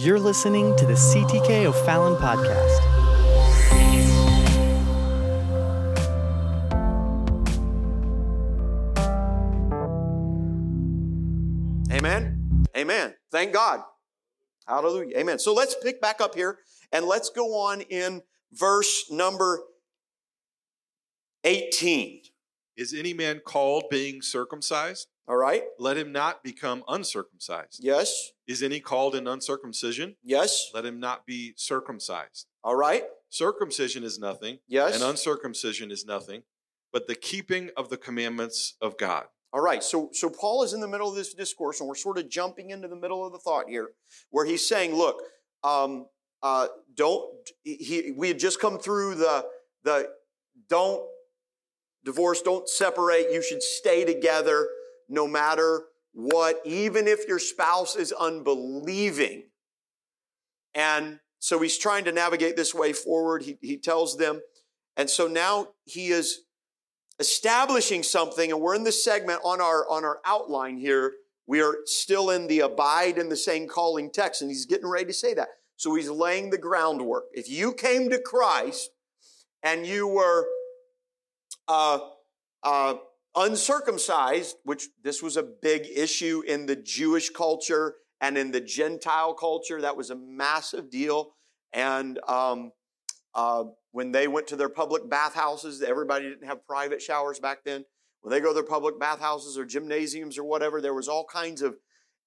You're listening to the CTK O'Fallon podcast. Amen. Amen. Thank God. Hallelujah. Amen. So let's pick back up here and let's go on in verse number 18. Is any man called being circumcised? All right? Let him not become uncircumcised. Yes. Is any called in uncircumcision? Yes. Let him not be circumcised. All right? Circumcision is nothing, Yes. and uncircumcision is nothing, but the keeping of the commandments of God. All right, so so Paul is in the middle of this discourse, and we're sort of jumping into the middle of the thought here, where he's saying, "Look, um, uh, don't." He we had just come through the the don't divorce, don't separate. You should stay together no matter what, even if your spouse is unbelieving. And so he's trying to navigate this way forward. He he tells them, and so now he is establishing something and we're in this segment on our on our outline here we are still in the abide in the same calling text and he's getting ready to say that so he's laying the groundwork if you came to christ and you were uh, uh, uncircumcised which this was a big issue in the jewish culture and in the gentile culture that was a massive deal and um, uh, when they went to their public bathhouses, everybody didn't have private showers back then. When they go to their public bathhouses or gymnasiums or whatever, there was all kinds of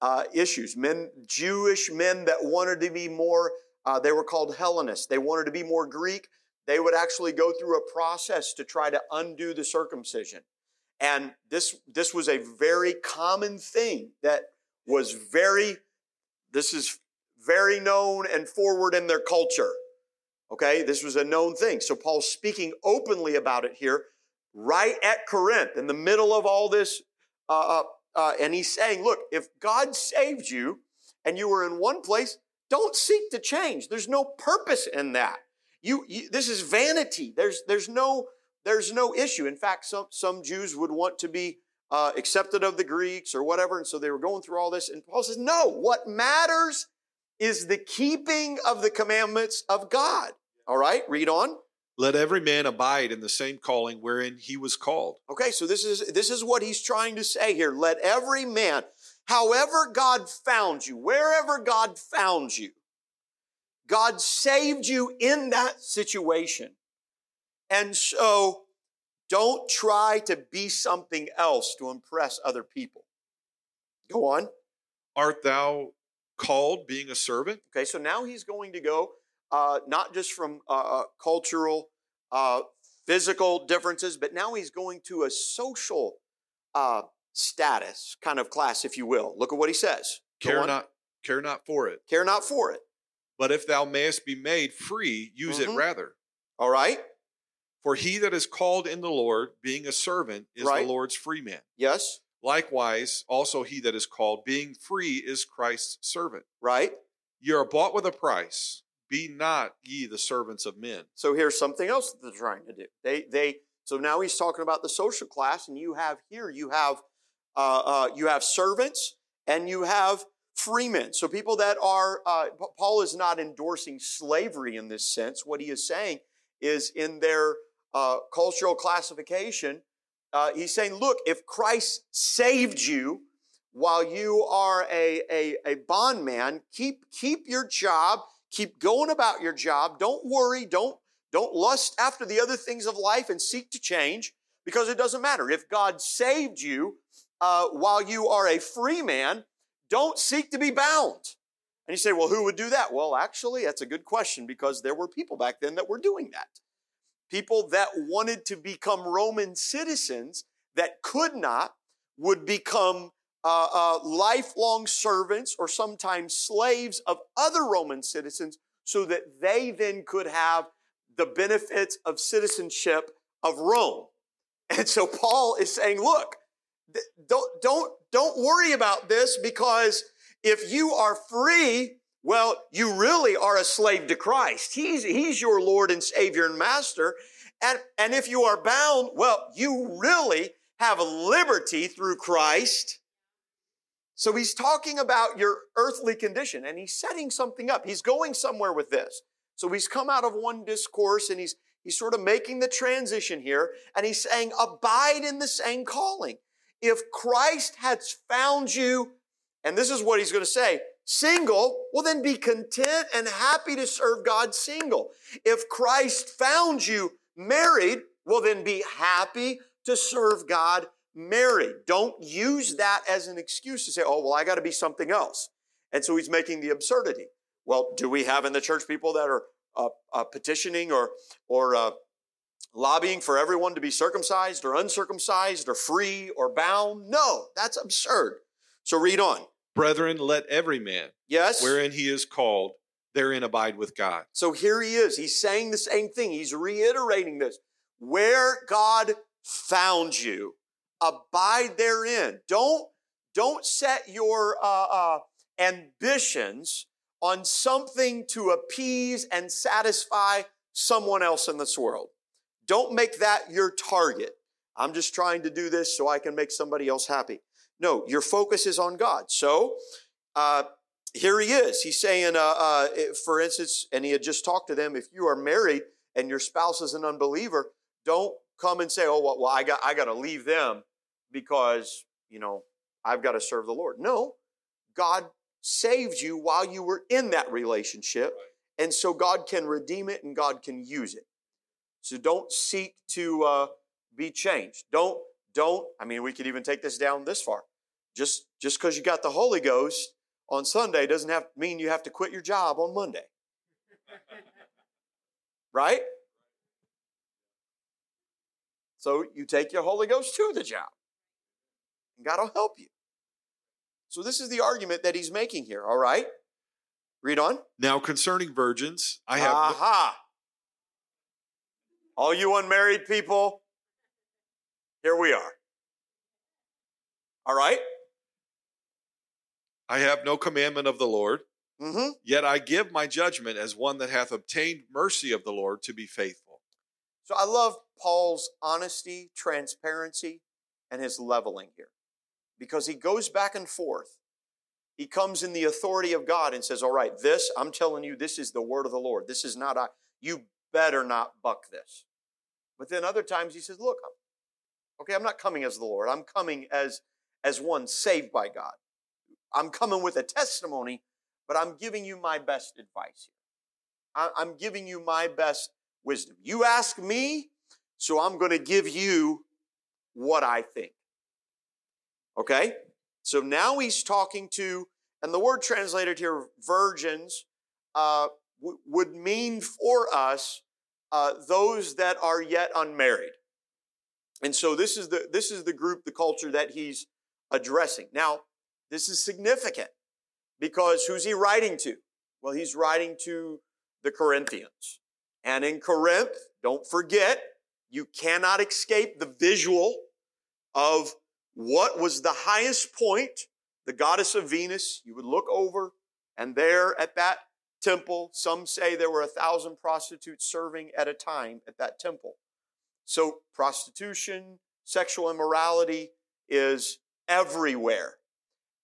uh, issues. Men, Jewish men that wanted to be more, uh, they were called Hellenists. They wanted to be more Greek. They would actually go through a process to try to undo the circumcision. And this, this was a very common thing that was very, this is very known and forward in their culture. Okay, this was a known thing. So Paul's speaking openly about it here, right at Corinth, in the middle of all this. Uh, uh, uh, and he's saying, look, if God saved you and you were in one place, don't seek to change. There's no purpose in that. You, you this is vanity. There's, there's no, there's no issue. In fact, some, some Jews would want to be uh, accepted of the Greeks or whatever. And so they were going through all this. And Paul says, no, what matters is the keeping of the commandments of God. All right, read on. Let every man abide in the same calling wherein he was called. Okay, so this is this is what he's trying to say here. Let every man, however God found you, wherever God found you, God saved you in that situation. And so don't try to be something else to impress other people. Go on. Art thou called being a servant? Okay, so now he's going to go uh, not just from uh, cultural, uh, physical differences, but now he's going to a social uh, status kind of class, if you will. Look at what he says. Care not, care not for it. care not for it. But if thou mayest be made free, use Mhm. it rather. All right. For he that is called in the Lord, being a servant, is Right. the Lord's free man. Yes. Likewise, also he that is called, being free, is Christ's servant. Right. Ye are bought with a price. Be not ye the servants of men. So here's something else that they're trying to do. They they so now he's talking about the social class, and you have here you have uh, uh, you have servants and you have freemen. So people that are uh, Paul is not endorsing slavery in this sense. What he is saying is in their uh, cultural classification, uh, he's saying, look, if Christ saved you while you are a, a, a bondman, keep keep your job keep going about your job. Don't worry. Don't don't lust after the other things of life and seek to change because it doesn't matter. If god saved you uh, while you are a free man don't seek to be bound. And you say well who would do that? Well actually that's a good question because there were people back then that were doing that people that wanted to become roman citizens that could not would become uh, uh, lifelong servants or sometimes slaves of other Roman citizens so that they then could have the benefits of citizenship of Rome. And so Paul is saying, look, don't, don't, don't worry about this because if you are free, well, you really are a slave to Christ. He's, he's your Lord and Savior and Master. And, and if you are bound, well, you really have liberty through Christ So he's talking about your earthly condition and he's setting something up. He's going somewhere with this. So he's come out of one discourse and he's he's sort of making the transition here and he's saying abide in the same calling. If Christ has found you and this is what he's going to say, single, well then be content and happy to serve God single. If Christ found you married, well then be happy to serve God married. Don't use that as an excuse to say, oh, well, I got to be something else. And so he's making the absurdity. Well, do we have in the church people that are uh, uh, petitioning or, or uh, lobbying for everyone to be circumcised or uncircumcised or free or bound? No, that's absurd. So read on. Brethren, let every man, Yes? wherein he is called, therein abide with God. So here he is. He's saying the same thing. He's reiterating this. Where God found you, abide therein. Don't, don't set your uh, uh, ambitions on something to appease and satisfy someone else in this world. Don't make that your target. I'm just trying to do this so I can make somebody else happy. No, your focus is on God. So, uh, here he is. He's saying, uh, uh, for instance, and he had just talked to them. If you are married and your spouse is an unbeliever, don't come and say, "Oh, well, well I got I got to leave them because you know I've got to serve the Lord." No, God saved you while you were in that relationship, and so God can redeem it and God can use it. So don't seek to uh, be changed. Don't don't. I mean, we could even take this down this far. Just just because you got the Holy Ghost on Sunday doesn't have mean you have to quit your job on Monday. right? So you take your Holy Ghost to the job. And God will help you. So this is the argument that he's making here, all right? Read on. Now, concerning virgins, I have. Aha. All you unmarried people, here we are. All right? I have no commandment of the Lord, Mm-hmm. yet I give my judgment as one that hath obtained mercy of the Lord to be faithful. So I love Paul's honesty, transparency, and his leveling here. Because he goes back and forth. He comes in the authority of God and says, All right, this, I'm telling you, this is the word of the Lord. This is not I. You better not buck this. But then other times he says, Look, okay, I'm not coming as the Lord. I'm coming as, as one saved by God. I'm coming with a testimony, but I'm giving you my best advice here. I'm giving you my best wisdom. You ask me, so I'm going to give you what I think. Okay? So now he's talking to, and the word translated here, virgins, uh, w- would mean for us uh, those that are yet unmarried. And so this is the this is the group, the culture that he's addressing. Now, this is significant because who's he writing to? Well, he's writing to the Corinthians. And in Corinth, don't forget, you cannot escape the visual of what was the highest point, the goddess of Venus. You would look over, and there at that temple, some say there were a thousand prostitutes serving at a time at that temple. So prostitution, sexual immorality is everywhere.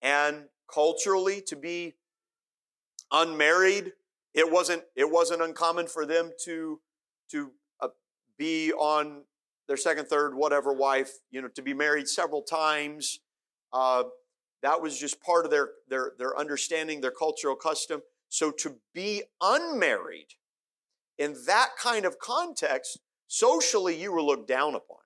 And culturally, to be unmarried, it wasn't, it wasn't uncommon for them to, to uh, be on their second, third, whatever wife, you know, to be married several times. Uh, that was just part of their, their, their understanding, their cultural custom. So to be unmarried in that kind of context, socially, you were looked down upon.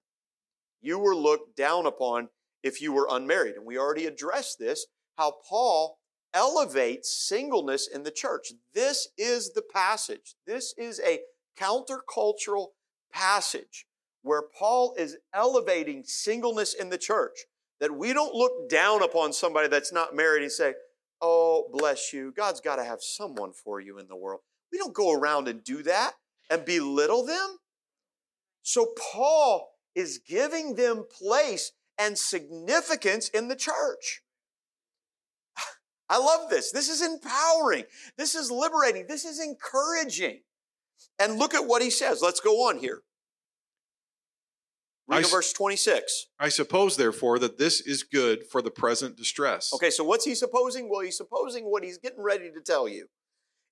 You were looked down upon if you were unmarried. And we already addressed this, how Paul elevates singleness in the church. This is the passage. This is a countercultural passage where Paul is elevating singleness in the church. That we don't look down upon somebody that's not married and say, Oh, bless you. God's got to have someone for you in the world. We don't go around and do that and belittle them. So Paul is giving them place and significance in the church. I love this. This is empowering. This is liberating. This is encouraging. And look at what he says. Let's go on here. Read I verse 26. I suppose, therefore, that this is good for the present distress. Okay, so what's he supposing? Well, he's supposing what he's getting ready to tell you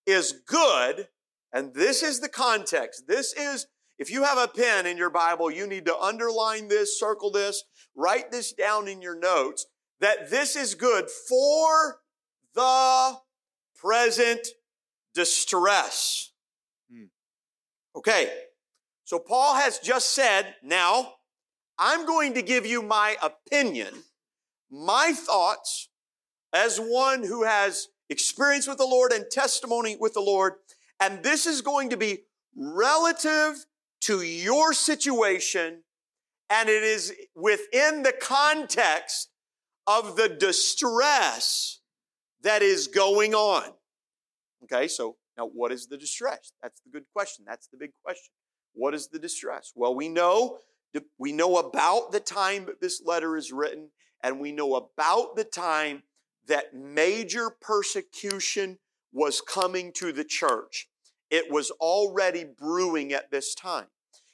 is good, and this is the context. This is, if you have a pen in your Bible, you need to underline this, circle this, write this down in your notes, that this is good for the present distress. Hmm. Okay, so Paul has just said, now, I'm going to give you my opinion, my thoughts, as one who has experience with the Lord and testimony with the Lord. And this is going to be relative to your situation, and it is within the context of the distress that is going on. Okay, so now what is the distress? That's the good question. That's the big question. What is the distress? Well, we know we know about the time that this letter is written, and we know about the time that major persecution was coming to the church. It was already brewing at this time.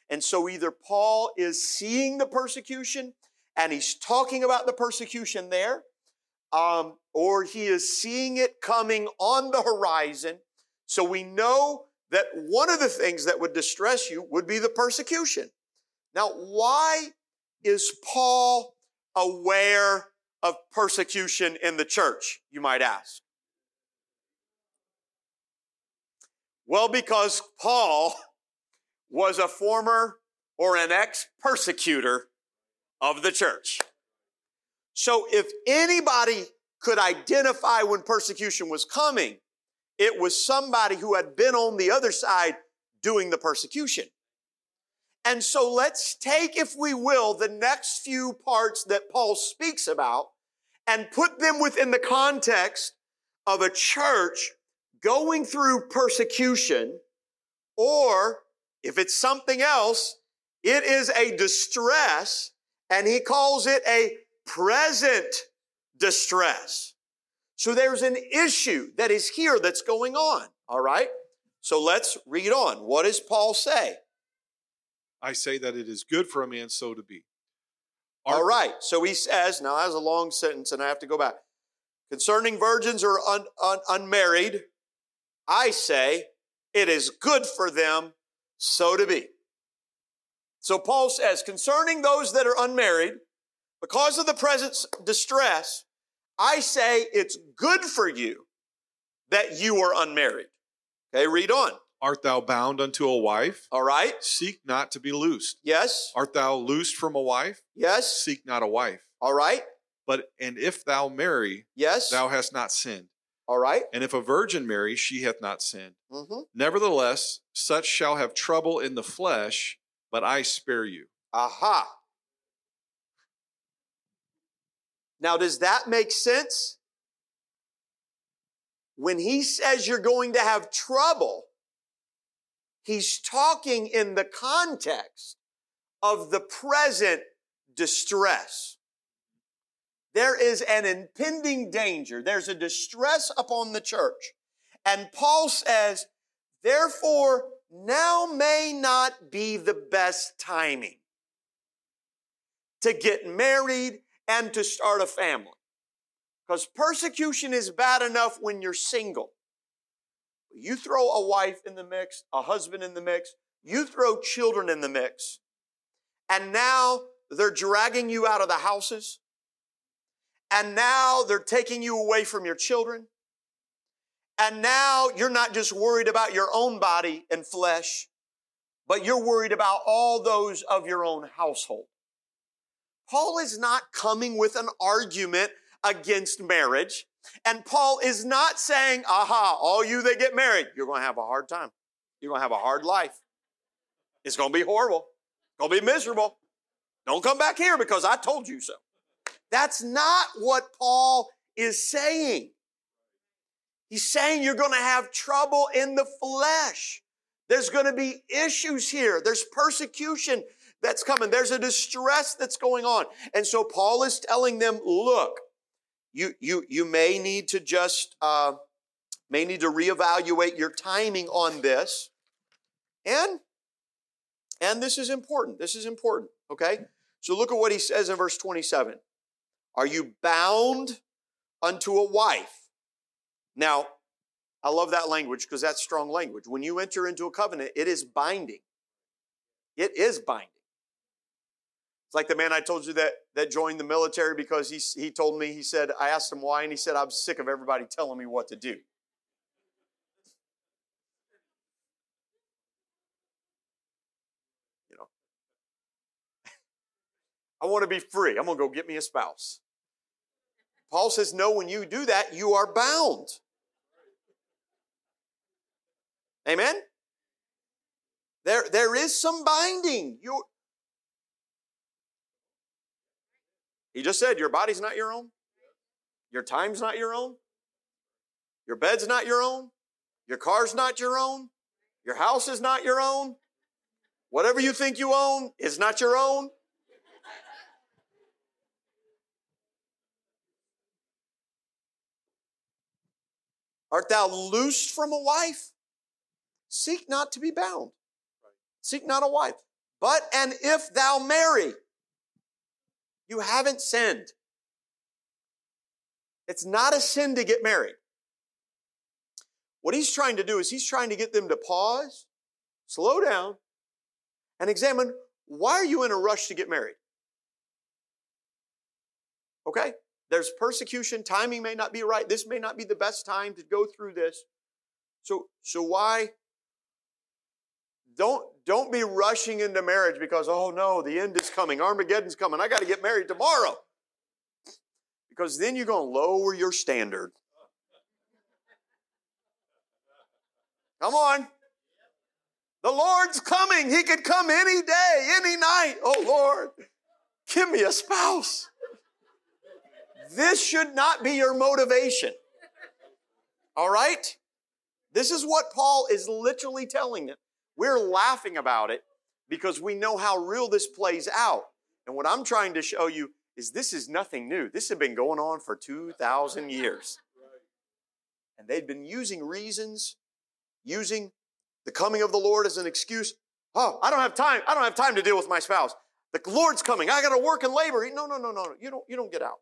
And so either Paul is seeing the persecution and he's talking about the persecution there, um, or he is seeing it coming on the horizon. So we know that one of the things that would distress you would be the persecution. Now, why is Paul aware of persecution in the church, you might ask? Well, because Paul was a former or an ex persecutor of the church. So if anybody could identify when persecution was coming, it was somebody who had been on the other side doing the persecution. And so let's take, if we will, the next few parts that Paul speaks about and put them within the context of a church going through persecution, or if it's something else, it is a distress, and he calls it a present distress. So there's an issue that is here that's going on, all right? So let's read on. What does Paul say? I say that it is good for a man so to be. All Our- right. So he says, now that's a long sentence and I have to go back. Concerning virgins or un, un, unmarried, I say it is good for them so to be. So Paul says, concerning those that are unmarried, because of the present distress, I say it's good for you that you are unmarried. Okay, read on. Art thou bound unto a wife? All right. Seek not to be loosed. Yes. Art thou loosed from a wife? Yes. Seek not a wife. All right. But and if thou marry, Yes. thou hast not sinned. All right. And if a virgin marry, she hath not sinned. Mm-hmm. Nevertheless, such shall have trouble in the flesh, but I spare you. Aha. Now, does that make sense? When he says you're going to have trouble, he's talking in the context of the present distress. There is an impending danger. There's a distress upon the church. And Paul says, therefore, now may not be the best timing to get married and to start a family. Because persecution is bad enough when you're single. You throw a wife in the mix, a husband in the mix, you throw children in the mix, and now they're dragging you out of the houses, and now they're taking you away from your children, and now you're not just worried about your own body and flesh, but you're worried about all those of your own household. Paul is not coming with an argument against marriage. And Paul is not saying, aha, all you that get married, you're going to have a hard time. You're going to have a hard life. It's going to be horrible. It's going to be miserable. Don't come back here because I told you so. That's not what Paul is saying. He's saying you're going to have trouble in the flesh. There's going to be issues here. There's persecution that's coming. There's a distress that's going on. And so Paul is telling them, look, you, you, you may need to just, uh, may need to reevaluate your timing on this. And, and this is important. This is important. Okay. So look at what he says in verse 27. Are you bound unto a wife? Now, I love that language because that's strong language. When you enter into a covenant, it is binding. It is binding. It's like the man I told you that, that joined the military because he, he told me, he said, I asked him why, and he said, I'm sick of everybody telling me what to do. You know, I want to be free. I'm going to go get me a spouse. Paul says, no, when you do that, you are bound. Amen? There, there is some binding. You, he just said, your body's not your own. Your time's not your own. Your bed's not your own. Your car's not your own. Your house is not your own. Whatever you think you own is not your own. Art thou loosed from a wife? Seek not to be bound. Seek not a wife. But, and if thou marry, you haven't sinned. It's not a sin to get married. What he's trying to do is he's trying to get them to pause, slow down, and examine why are you in a rush to get married? Okay? There's persecution, timing may not be right. This may not be the best time to go through this. So so why don't don't be rushing into marriage because oh no, the end is coming. Armageddon's coming. I got to get married tomorrow. Because then you're going to lower your standard. Come on. The Lord's coming. He could come any day, any night. Oh Lord, give me a spouse. This should not be your motivation. All right? This is what Paul is literally telling them. We're laughing about it because we know how real this plays out. And what I'm trying to show you is this is nothing new. This had been going on for 2,000 years. And they'd been using reasons, using the coming of the Lord as an excuse. Oh, I don't have time. I don't have time to deal with my spouse. The Lord's coming. I got to work and labor. No, no, no, no. You don't, you don't get out.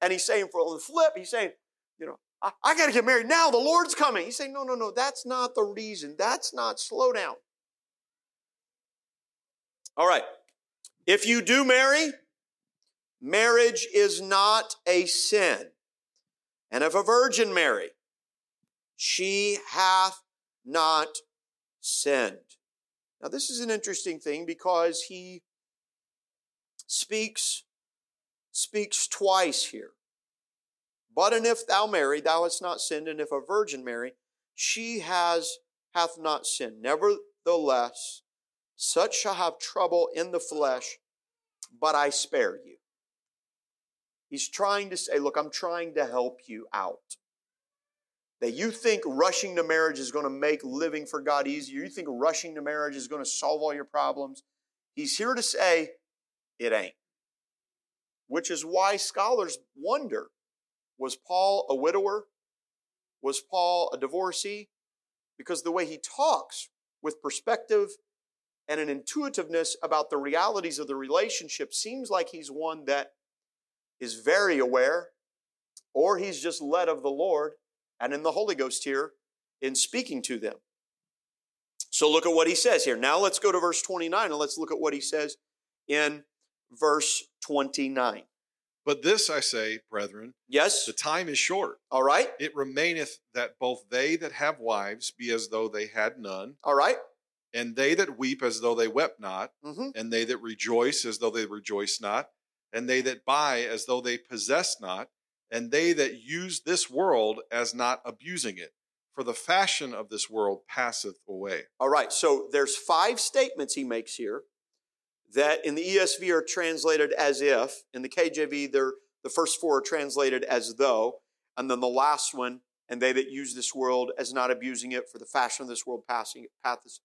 And he's saying for the flip, he's saying, you know, I, I got to get married now. The Lord's coming. He's saying, no, no, no. That's not the reason. That's not slow down. All right. If you do marry, marriage is not a sin. And if a virgin marry, she hath not sinned. Now, this is an interesting thing because he speaks speaks twice here. But and if thou marry, thou hast not sinned, and if a virgin marry, she has hath not sinned. Nevertheless, such shall have trouble in the flesh, but I spare you. He's trying to say, look, I'm trying to help you out. That you think rushing to marriage is going to make living for God easier. You think rushing to marriage is going to solve all your problems. He's here to say, it ain't which is why scholars wonder was Paul a widower? Was Paul a divorcee? Because the way he talks with perspective and an intuitiveness about the realities of the relationship seems like he's one that is very aware, or he's just led of the Lord and in the Holy Ghost here in speaking to them. So look at what he says here. Now let's go to verse 29 and let's look at what he says in verse 29. But this I say, brethren, Yes? the time is short. All right? It remaineth that both they that have wives be as though they had none, All right? and they that weep as though they wept not, Mm-hmm. and they that rejoice as though they rejoice not, and they that buy as though they possess not, and they that use this world as not abusing it. For the fashion of this world passeth away. All right. So there's five statements he makes here that in the ESV are translated as if. In the KJV, they're, the first four are translated as though. And then the last one, and they that use this world as not abusing it, for the fashion of this world passing, passeth,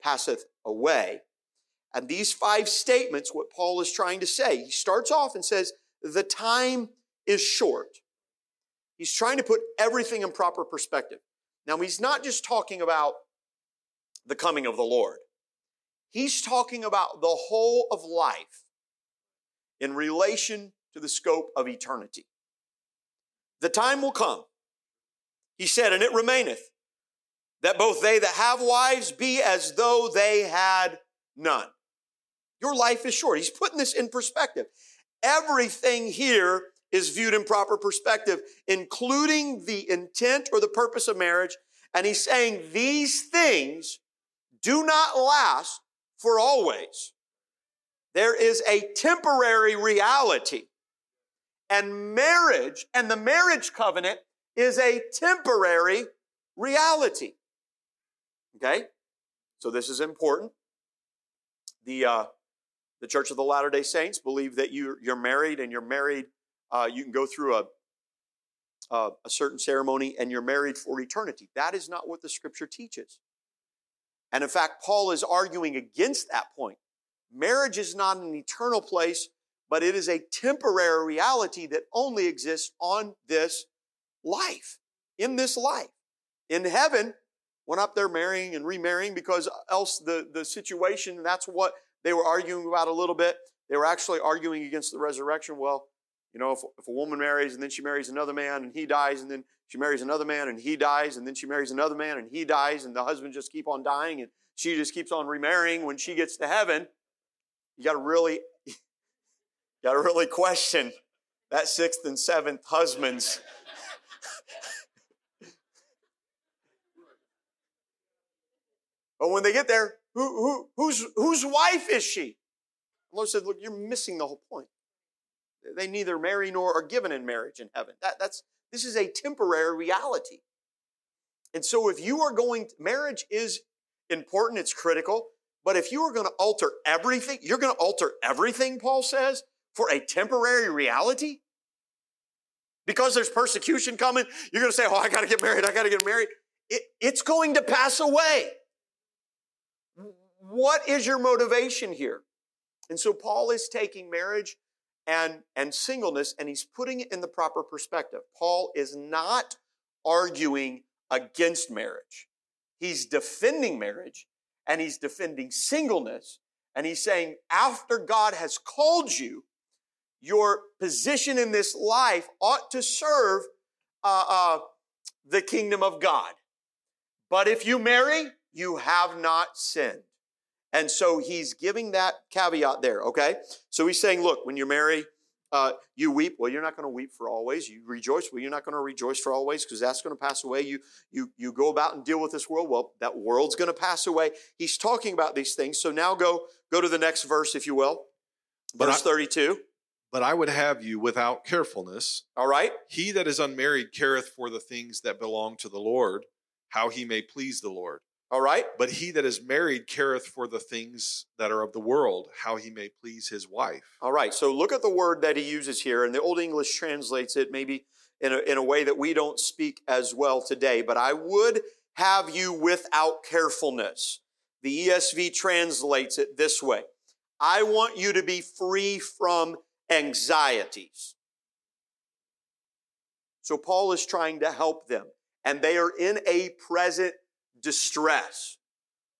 passeth away. And these five statements, what Paul is trying to say, he starts off and says, the time is short. He's trying to put everything in proper perspective. Now, he's not just talking about the coming of the Lord. He's talking about the whole of life in relation to the scope of eternity. The time will come, he said, and it remaineth, that both they that have wives be as though they had none. Your life is short. He's putting this in perspective. Everything here is viewed in proper perspective, including the intent or the purpose of marriage. And he's saying these things do not last for always. There is a temporary reality. And marriage and the marriage covenant is a temporary reality. Okay? So this is important. The, uh, the Church of the Latter day Saints believe that you, you're married and you're married, uh, you can go through a, a, a certain ceremony and you're married for eternity. That is not what the scripture teaches. And in fact, Paul is arguing against that point. Marriage is not an eternal place, but it is a temporary reality that only exists on this life, in this life. In heaven, went up there marrying and remarrying because else the, the situation, that's what they were arguing about a little bit. They were actually arguing against the resurrection. Well, you know, if, if a woman marries and then she marries another man and he dies and then she marries another man and he dies and then she marries another man and he dies and the husband just keep on dying and she just keeps on remarrying when she gets to heaven, you got to really, you got to really question that sixth and seventh husbands But when they get there, who, who, whose, whose wife is she? The Lord said, Look, you're missing the whole point. They neither marry nor are given in marriage in heaven. That, that's, this is a temporary reality. And so if you are going, marriage is important, it's critical, but if you are going to alter everything, you're going to alter everything, Paul says, for a temporary reality? Because there's persecution coming, you're going to say, oh, I got to get married, I got to get married. It, it's going to pass away. What is your motivation here? And so Paul is taking marriage and, and singleness and he's putting it in the proper perspective. Paul is not arguing against marriage. He's defending marriage and he's defending singleness. And he's saying, after God has called you, your position in this life ought to serve uh, uh, the kingdom of God. But if you marry, you have not sinned. And so he's giving that caveat there, okay? So he's saying, look, when you marry, uh, you weep. Well, you're not going to weep for always. You rejoice. Well, you're not going to rejoice for always because that's going to pass away. You, you, you go about and deal with this world. Well, that world's going to pass away. He's talking about these things. So now go, go to the next verse, if you will. Verse 32. But I would have you without carefulness. All right. He that is unmarried careth for the things that belong to the Lord, how he may please the Lord. All right. But he that is married careth for the things that are of the world, how he may please his wife. All right. So look at the word that he uses here, and the Old English translates it maybe in a, in a way that we don't speak as well today. But I would have you without carefulness. The ESV translates it this way I want you to be free from anxieties. So Paul is trying to help them, and they are in a present distress.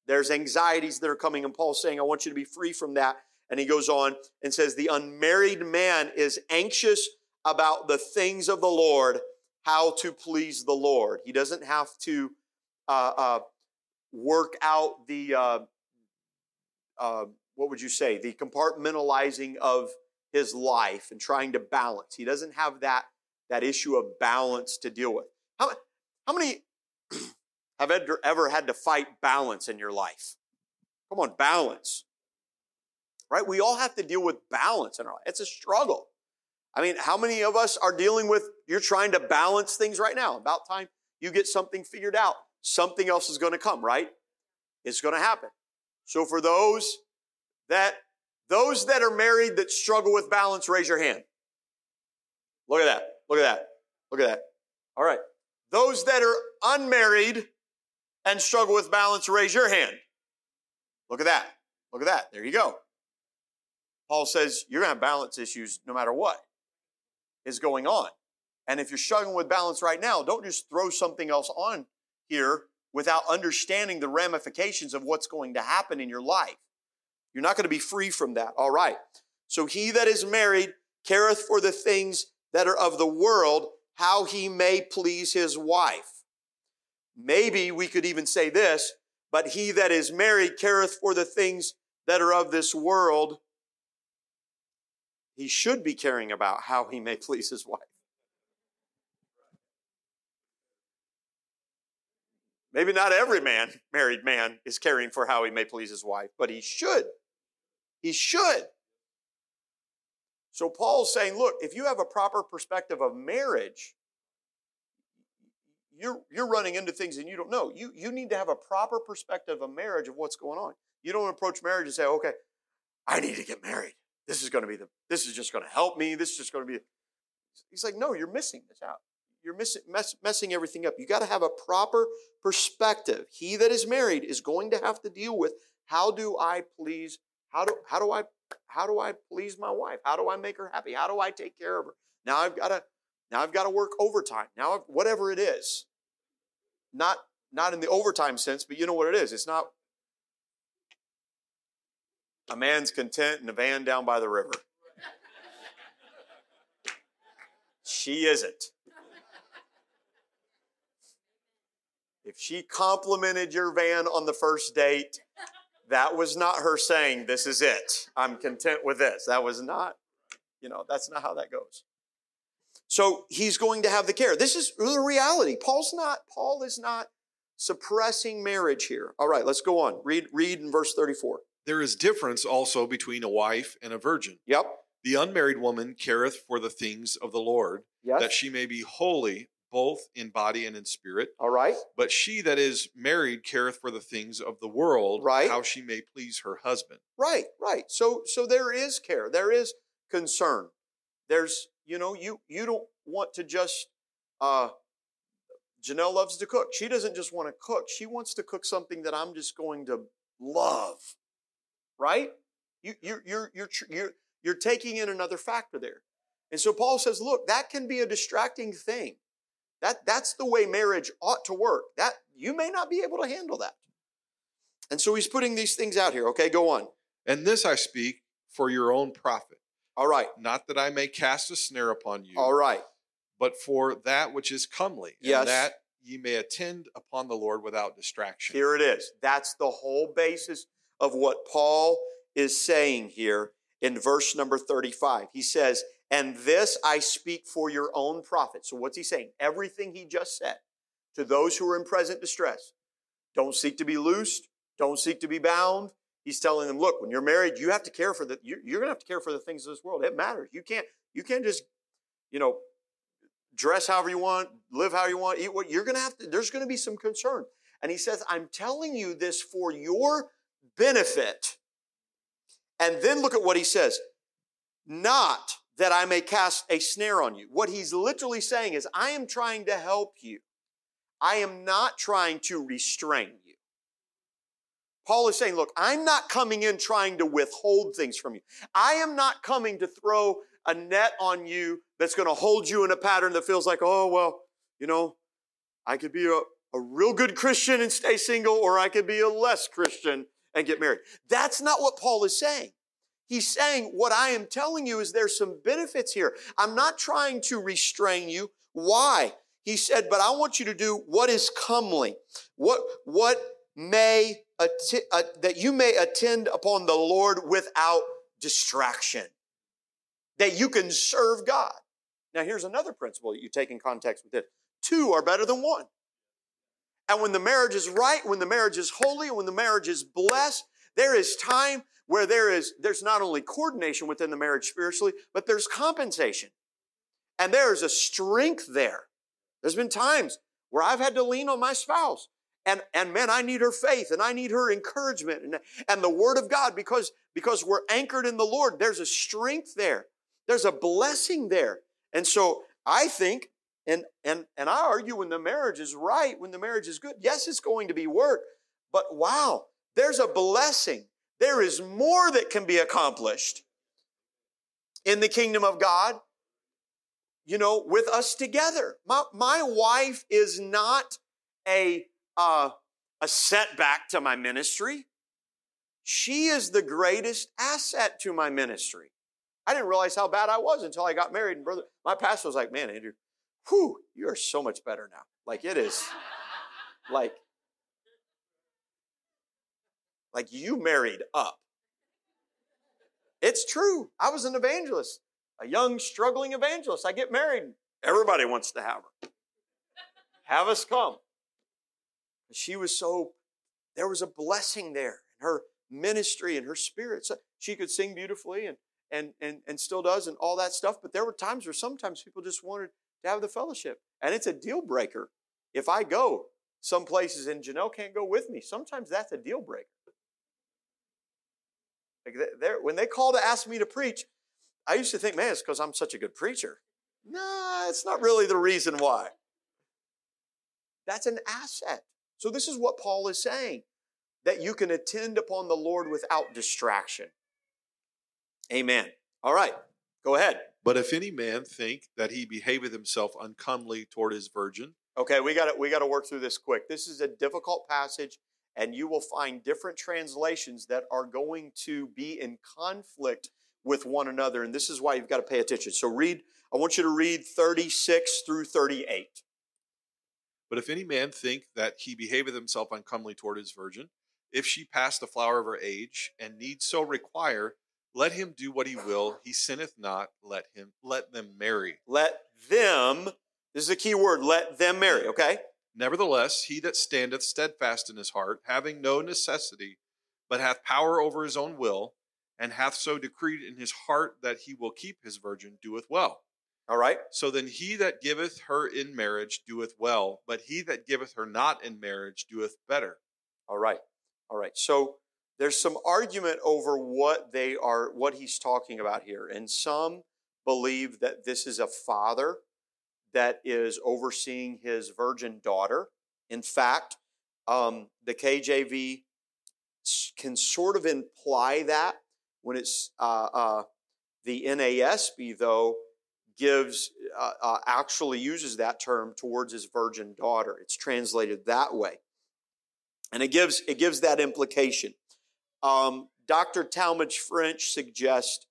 There's anxieties that are coming, and Paul's saying, I want you to be free from that. And he goes on and says, The unmarried man is anxious about the things of the Lord, how to please the Lord. He doesn't have to uh, uh, work out the, uh, uh what would you say, the compartmentalizing of his life and trying to balance. He doesn't have that, that issue of balance to deal with. How, how many have ever had to fight balance in your life? Come on, balance. Right? We all have to deal with balance in our life. It's a struggle. I mean, how many of us are dealing with, you're trying to balance things right now? About time you get something figured out, something else is going to come, right? It's going to happen. So for those that, those that are married that struggle with balance, raise your hand. Look at that. Look at that. Look at that. All right. Those that are unmarried and struggle with balance, raise your hand. Look at that. Look at that. There you go. Paul says you're going to have balance issues no matter what is going on. And if you're struggling with balance right now, don't just throw something else on here without understanding the ramifications of what's going to happen in your life. You're not going to be free from that. All right. So he that is married careth for the things that are of the world, how he may please his wife. Maybe we could even say this, but he that is married careth for the things that are of this world. He should be caring about how he may please his wife. Maybe not every man, married man, is caring for how he may please his wife, but he should. He should. So Paul's saying, look, if you have a proper perspective of marriage, you're, you're running into things and you don't know. You, you need to have a proper perspective of marriage of what's going on. You don't approach marriage and say, okay, I need to get married. This is going to be the, this is just going to help me. This is just going to be. He's like, no, you're missing this out. You're missing, mess, messing everything up. You got to have a proper perspective. He that is married is going to have to deal with how do I please, how do, how do I, how do I please my wife? How do I make her happy? How do I take care of her? Now I've got to, now I've got to work overtime. Now, whatever it is, not, not in the overtime sense, but you know what it is. It's not a man's content in a van down by the river. She isn't. If she complimented your van on the first date, that was not her saying, This is it. I'm content with this. That was not, you know, that's not how that goes. So he's going to have the care. This is the reality. Paul's not, Paul is not suppressing marriage here. All right, let's go on. Read, read in verse 34. There is difference also between a wife and a virgin. Yep. The unmarried woman careth for the things of the Lord, Yes. that she may be holy both in body and in spirit. All right. But she that is married careth for the things of the world, Right. how she may please her husband. Right, right. So so there is care. There is concern. There's, you know, you you don't want to just uh Janelle loves to cook. She doesn't just want to cook. She wants to cook something that I'm just going to love. Right? You you're you're you're you're you're taking in another factor there. And so Paul says, look, that can be a distracting thing. That that's the way marriage ought to work. That you may not be able to handle that. And so he's putting these things out here. Okay, go on. And this I speak for your own profit, All right. not that I may cast a snare upon you, All right. but for that which is comely, Yes. and that ye may attend upon the Lord without distraction. Here it is. That's the whole basis of what Paul is saying here in verse number 35. He says, And this I speak for your own profit. So what's he saying? Everything he just said to those who are in present distress. Don't seek to be loosed. Don't seek to be bound. He's telling them, look, when you're married, you have to care for the, you're, you're going to have to care for the things of this world. It matters. You can't, you can't just, you know, dress however you want, live how you want, eat what you're going to have to, there's going to be some concern. And he says, I'm telling you this for your benefit. And then look at what he says. Not that I may cast a snare on you. What he's literally saying is, I am trying to help you. I am not trying to restrain. Paul is saying, look, I'm not coming in trying to withhold things from you. I am not coming to throw a net on you that's going to hold you in a pattern that feels like, oh, well, you know, I could be a, a real good Christian and stay single, or I could be a less Christian and get married. That's not what Paul is saying. He's saying, what I am telling you is there's some benefits here. I'm not trying to restrain you. Why? He said, but I want you to do what is comely. What, what may, atti- uh, that you may attend upon the Lord without distraction. That you can serve God. Now here's another principle that you take in context with this. Two are better than one. And when the marriage is right, when the marriage is holy, when the marriage is blessed, there is time where there is, there's not only coordination within the marriage spiritually, but there's compensation. And there is a strength there. There's been times where I've had to lean on my spouse. And, and man, I need her faith and I need her encouragement and, and the word of God because, because we're anchored in the Lord. There's a strength there. There's a blessing there. And so I think, and, and, and I argue when the marriage is right, when the marriage is good, yes, it's going to be work, but wow, there's a blessing. There is more that can be accomplished in the kingdom of God, you know, with us together. My, my wife is not a, a setback to my ministry. She is the greatest asset to my ministry. I didn't realize how bad I was until I got married. And brother, my pastor was like, man, Andrew, whew, you are so much better now. Like it is like, like you married up. It's true. I was an evangelist, a young, struggling evangelist. I get married. Everybody wants to have her. Have us come. She was so, there was a blessing there in her ministry and her spirit. So she could sing beautifully and, and, and, and still does and all that stuff. But there were times where sometimes people just wanted to have the fellowship. And it's a deal breaker. If I go some places and Janelle can't go with me, sometimes that's a deal breaker. Like when they call to ask me to preach, I used to think, man, it's because I'm such a good preacher. Nah, it's not really the reason why. That's an asset. So, this is what Paul is saying that you can attend upon the Lord without distraction. Amen. All right, go ahead. But if any man think that he behaveth himself uncomely toward his virgin. Okay, we got to we got to work through this quick. This is a difficult passage and you will find different translations that are going to be in conflict with one another. And this is why you've got to pay attention. So read, I want you to read 36 through 38. But if any man think that he behaveth himself uncomely toward his virgin, if she pass the flower of her age, and need so require, let him do what he will, he sinneth not, let him let them marry. Let them, this is a key word, let them marry, okay? Nevertheless, he that standeth steadfast in his heart, having no necessity, but hath power over his own will, and hath so decreed in his heart that he will keep his virgin, doeth well. All right. So then he that giveth her in marriage doeth well, but he that giveth her not in marriage doeth better. All right. All right. So there's some argument over what they are, what he's talking about here. And some believe that this is a father that is overseeing his virgin daughter. In fact, um, the KJV can sort of imply that when it's uh, uh, the NASB, though, gives uh, uh, actually uses that term towards his virgin daughter. It's translated that way, and it gives it gives that implication. Um, Dr. Talmadge French suggests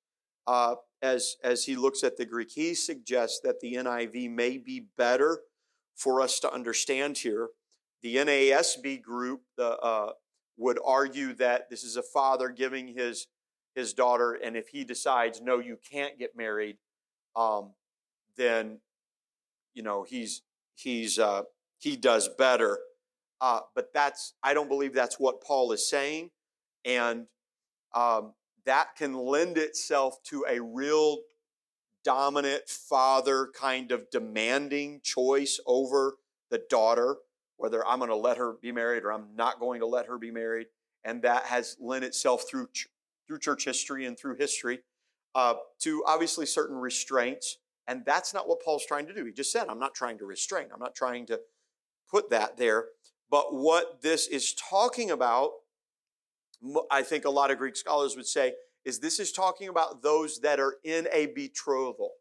uh, as, as he looks at the Greek. He suggests that the NIV may be better for us to understand here. The NASB group uh, would argue that this is a father giving his, his daughter, and if he decides, no, you can't get married, um, then, you know, he's, he's, uh, he does better. Uh, but that's, I don't believe that's what Paul is saying. And um, that can lend itself to a real dominant father kind of demanding choice over the daughter, whether I'm going to let her be married or I'm not going to let her be married. And that has lent itself through, through church history and through history uh, to obviously certain restraints. And that's not what Paul's trying to do. He just said, I'm not trying to restrain, I'm not trying to put that there. But what this is talking about I think a lot of Greek scholars would say, is this is talking about those that are in a betrothal.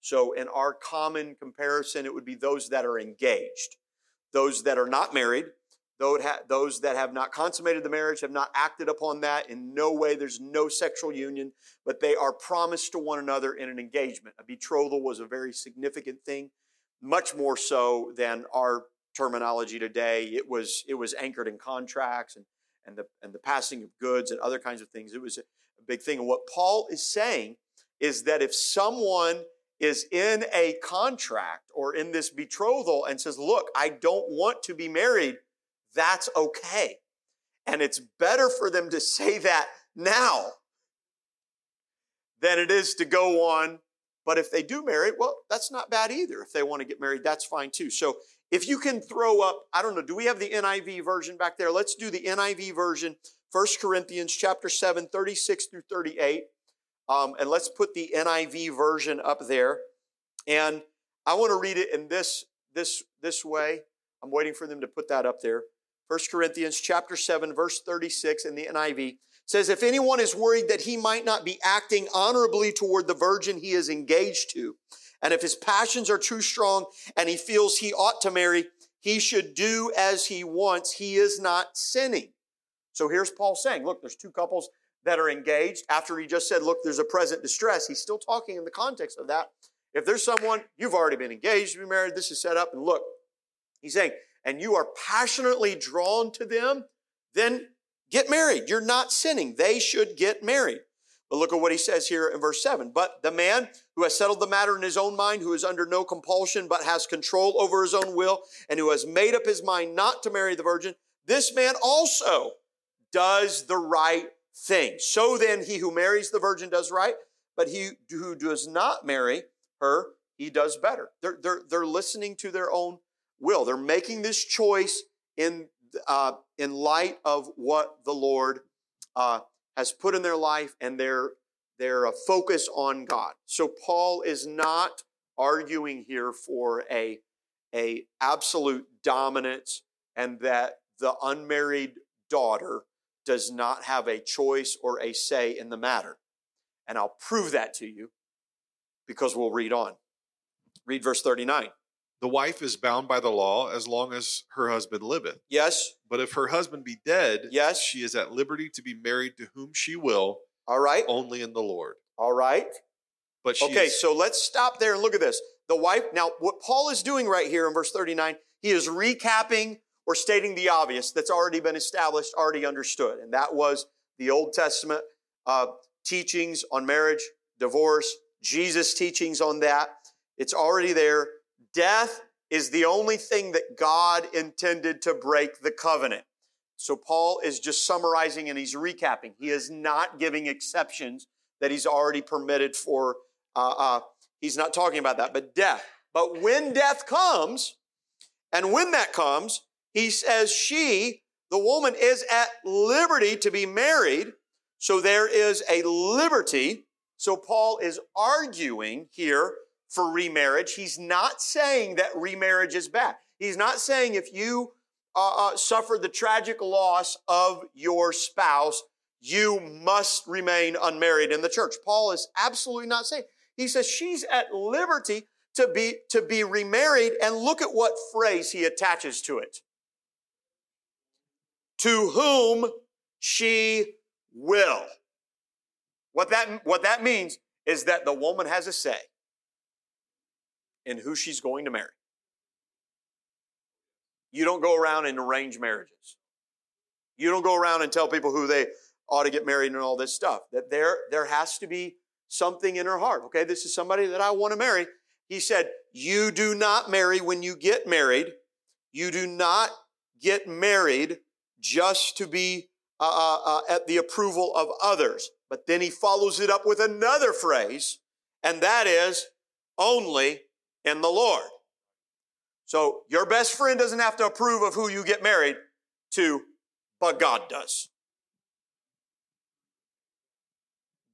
So, in our common comparison, it would be those that are engaged, those that are not married, those that have not consummated the marriage, have not acted upon that. In no way, there's no sexual union, but they are promised to one another in an engagement. A betrothal was a very significant thing, much more so than our terminology today. It was, it was anchored in contracts and and the, and the passing of goods and other kinds of things. It was a, a big thing. And what Paul is saying is that if someone is in a contract or in this betrothal and says, Look, I don't want to be married, that's okay. And it's better for them to say that now than it is to go on. But if they do marry, well, that's not bad either. If they want to get married, that's fine too. So if you can throw up, I don't know, do we have the NIV version back there? Let's do the NIV version, 1 Corinthians chapter 7, 36 through 38. Um, and let's put the NIV version up there. And I want to read it in this, this, this way. I'm waiting for them to put that up there. 1 Corinthians chapter 7, verse 36 in the NIV says, If anyone is worried that he might not be acting honorably toward the virgin he is engaged to, and if his passions are too strong and he feels he ought to marry, he should do as he wants. He is not sinning. So here's Paul saying, look, there's two couples. that are engaged, after he just said, look, there's a present distress, he's still talking in the context of that. If there's someone, you've already been engaged, to be married, this is set up, and look, he's saying, and you are passionately drawn to them, then get married. You're not sinning. They should get married. But look at what he says here in verse 7. But the man who has settled the matter in his own mind, who is under no compulsion, but has control over his own will, and who has made up his mind not to marry the virgin, this man also does the right thing. So then, he who marries the virgin does right, but he who does not marry her, he does better. They're, they're, they're listening to their own will. They're making this choice in, uh, in light of what the Lord uh, has put in their life and their, their uh, focus on God. So Paul is not arguing here for a, a absolute dominance and that the unmarried daughter does not have a choice or a say in the matter. And I'll prove that to you because we'll read on. Read verse 39. The wife is bound by the law as long as her husband liveth. Yes? But if her husband be dead, Yes? she is at liberty to be married to whom she will, All right? only in the Lord. All right? But she Okay, is- so let's stop there and look at this. The wife, now what Paul is doing right here in verse 39, he is recapping or stating the obvious that's already been established, already understood. And that was the Old Testament uh, teachings on marriage, divorce, Jesus' teachings on that. It's already there. Death is the only thing that God intended to break the covenant. So Paul is just summarizing and he's recapping. He is not giving exceptions that he's already permitted for. Uh, uh, he's not talking about that, but death. But when death comes, and when that comes, he says she, the woman, is at liberty to be married. So there is a liberty. So Paul is arguing here for remarriage. He's not saying that remarriage is bad. He's not saying if you uh, uh, suffer the tragic loss of your spouse, you must remain unmarried in the church. Paul is absolutely not saying. He says she's at liberty to be to be remarried, and look at what phrase he attaches to it. To whom she will. What that what that means is that the woman has a say in who she's going to marry. You don't go around and arrange marriages. You don't go around and tell people who they ought to get married and all this stuff. That there, there has to be something in her heart. Okay, this is somebody that I want to marry. He said, You do not marry when you get married. You do not get married just to be uh, uh, uh, at the approval of others. But then he follows it up with another phrase, and that is only in the Lord. So your best friend doesn't have to approve of who you get married to, but God does.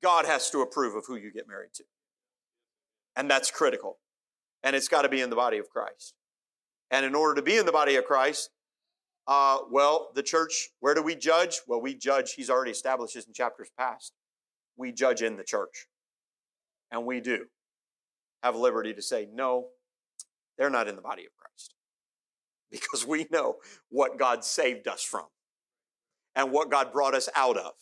God has to approve of who you get married to. And that's critical. And it's got to be in the body of Christ. And in order to be in the body of Christ, uh, well, the church, where do we judge? Well, we judge, he's already established this in chapters past. We judge in the church. And we do have liberty to say, no, they're not in the body of Christ. Because we know what God saved us from and what God brought us out of.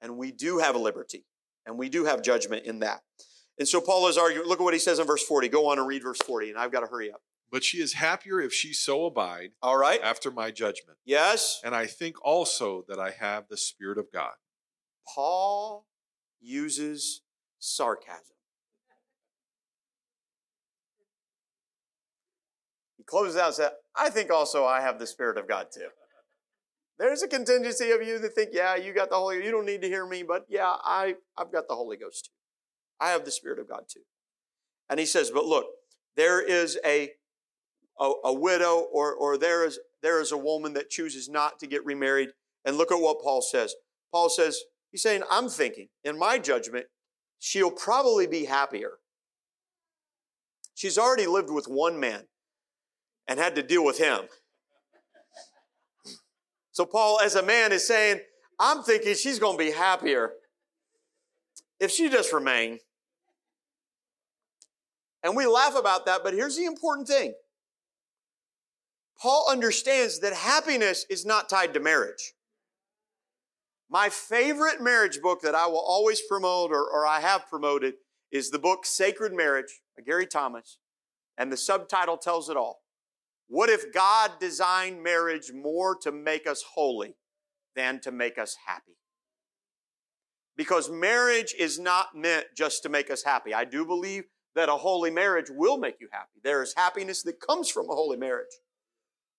And we do have a liberty and we do have judgment in that. And so Paul is arguing, look at what he says in verse 40. Go on and read verse 40, and I've got to hurry up. but she is happier if she so abide All right? after my judgment. Yes? And I think also that I have the Spirit of God. Paul uses sarcasm. Closes out and says, I think also I have the Spirit of God too. There's a contingency of you that think, yeah, you got the Holy You don't need to hear me, but yeah, I, I've got the Holy Ghost too. I have the Spirit of God too. And he says, but look, there is a, a, a widow or, or there, is, there is a woman that chooses not to get remarried. And look at what Paul says. Paul says, he's saying, I'm thinking, in my judgment, she'll probably be happier. She's already lived with one man and had to deal with him. So, Paul, as a man, is saying, I'm thinking she's going to be happier if she just remain. And we laugh about that, but here's the important thing Paul understands that happiness is not tied to marriage. My favorite marriage book that I will always promote or, or I have promoted is the book Sacred Marriage by Gary Thomas. And the subtitle tells it all. What if God designed marriage more to make us holy than to make us happy? Because marriage is not meant just to make us happy. I do believe that a holy marriage will make you happy. There is happiness that comes from a holy marriage.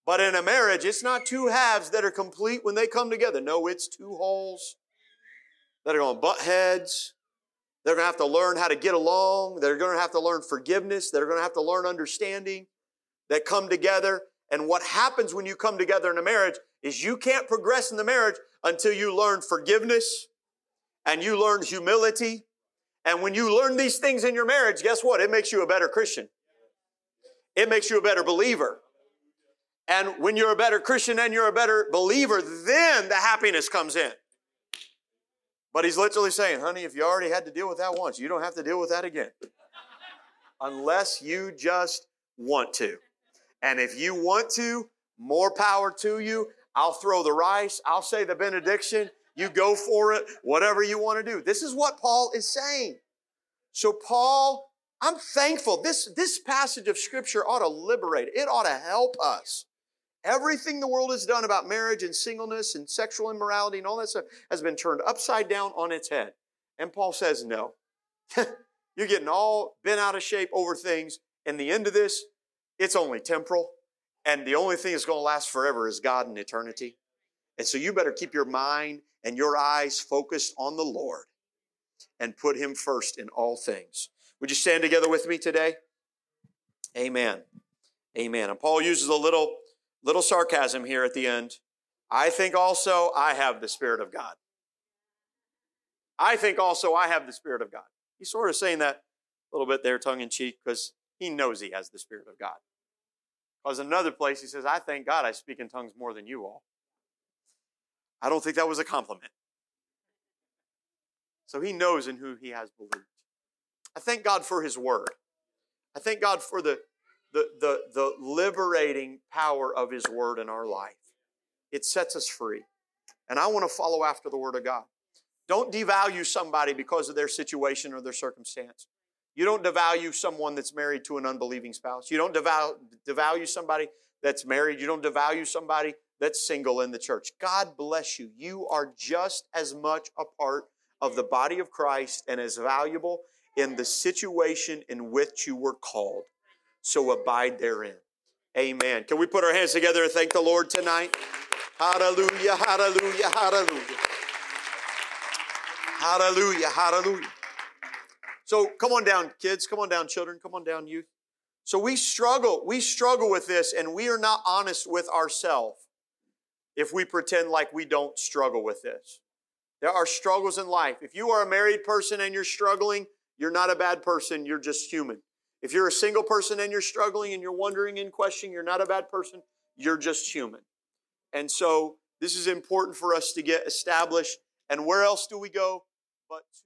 But in a marriage, it's not two halves that are complete when they come together. No, it's two wholes that are going to butt heads. They're going to have to learn how to get along. They're going to have to learn forgiveness. They're going to have to learn understanding that come together. And what happens when you come together in a marriage is you can't progress in the marriage until you learn forgiveness and you learn humility. And when you learn these things in your marriage, guess what? It makes you a better Christian. It makes you a better believer. And when you're a better Christian and you're a better believer, then the happiness comes in. But he's literally saying, honey, if you already had to deal with that once, you don't have to deal with that again. Unless you just want to. And if you want to, more power to you. I'll throw the rice, I'll say the benediction. You go for it, whatever you want to do. This is what Paul is saying. So, Paul, I'm thankful. This, this passage of Scripture ought to liberate, it ought to help us. Everything the world has done about marriage and singleness and sexual immorality and all that stuff has been turned upside down on its head. And Paul says, no. You're getting all bent out of shape over things. And the end of this, it's only temporal. And the only thing that's going to last forever is God and eternity. And so you better keep your mind and your eyes focused on the Lord and put Him first in all things. Would you stand together with me today? Amen. Amen. And Paul uses a little, little sarcasm here at the end. I think also I have the Spirit of God. I think also I have the Spirit of God. He's sort of saying that a little bit there, tongue in cheek, because he knows he has the Spirit of God. Because another place, he says, I thank God I speak in tongues more than you all. I don't think that was a compliment. So he knows in who he has believed. I thank God for his word. I thank God for the, the, the, the liberating power of his word in our life. It sets us free. And I want to follow after the word of God. Don't devalue somebody because of their situation or their circumstance. You don't devalue someone that's married to an unbelieving spouse. You don't devalue, devalue somebody that's married. You don't devalue somebody that's single in the church. God bless you. You are just as much a part of the body of Christ and as valuable in the situation in which you were called. So abide therein. Amen. Can we put our hands together and thank the Lord tonight? Hallelujah, hallelujah, hallelujah. Hallelujah, hallelujah. So come on down, kids. Come on down, children. Come on down, youth. So we struggle. We struggle with this, and we are not honest with ourselves if we pretend like we don't struggle with this. There are struggles in life. If you are a married person and you're struggling, you're not a bad person, you're just human. If you're a single person and you're struggling and you're wondering and questioning, you're not a bad person, you're just human. And so this is important for us to get established. And where else do we go but to